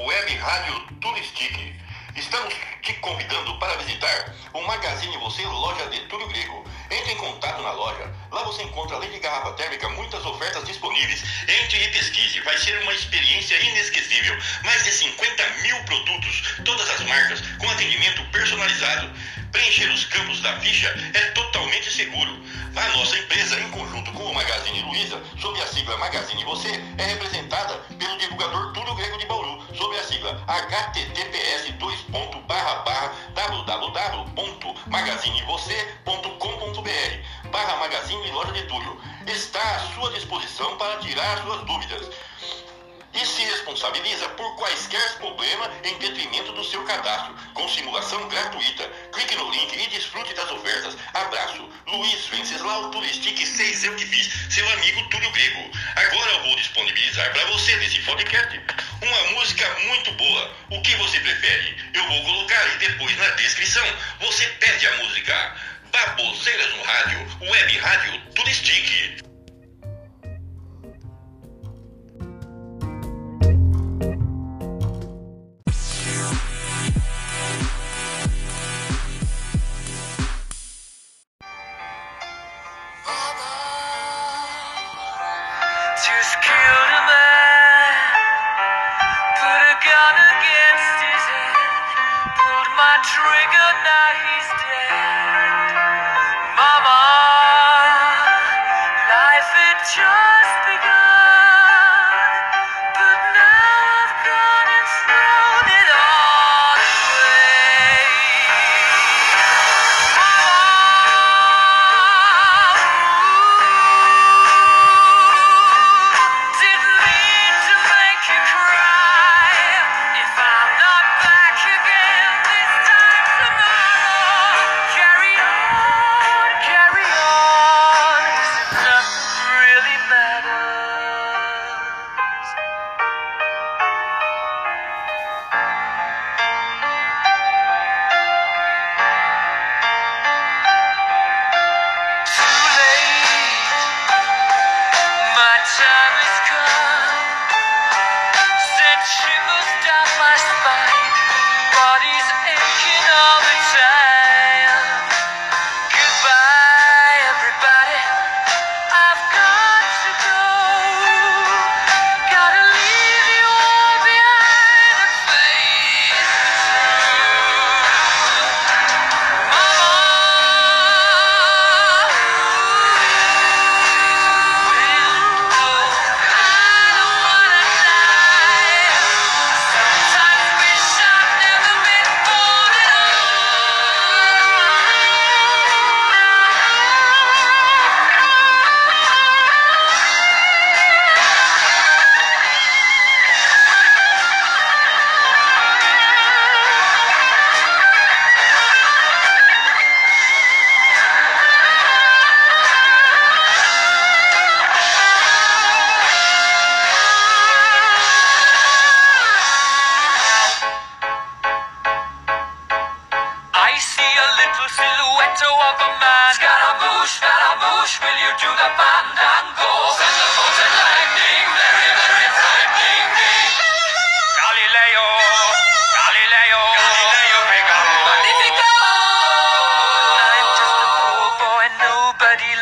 Web Rádio Turistic. Estamos te convidando para visitar o Magazine Você Loja de Túlio Grego. Entre em contato na loja. Lá você encontra, além de garrafa térmica, muitas ofertas disponíveis. Entre e pesquise. Vai ser uma experiência inesquecível. Mais de 50 mil produtos, todas as marcas, com atendimento personalizado. Preencher os campos da ficha é totalmente seguro. A nossa empresa, em conjunto com o Magazine Luiza, sob a sigla Magazine Você, é representada www.magazinevocê.com.br barra Magazine Loja de Túlio. Está à sua disposição para tirar suas dúvidas e se responsabiliza por quaisquer problemas em detrimento do seu cadastro, com simulação gratuita. Clique no link e desfrute das ofertas. Abraço. Luiz Venceslau Turistic 6 Eu Que Fiz, seu amigo Túlio Grego. Agora eu vou disponibilizar para você nesse podcast uma música muito boa. O que você prefere? Eu vou colocar e depois na descrição você pede a música. Baboseiras no rádio, web rádio Turistic. Trigger, now he's dead. Mama, life had just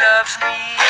loves me.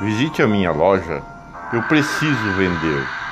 Visite a minha loja. Eu preciso vender.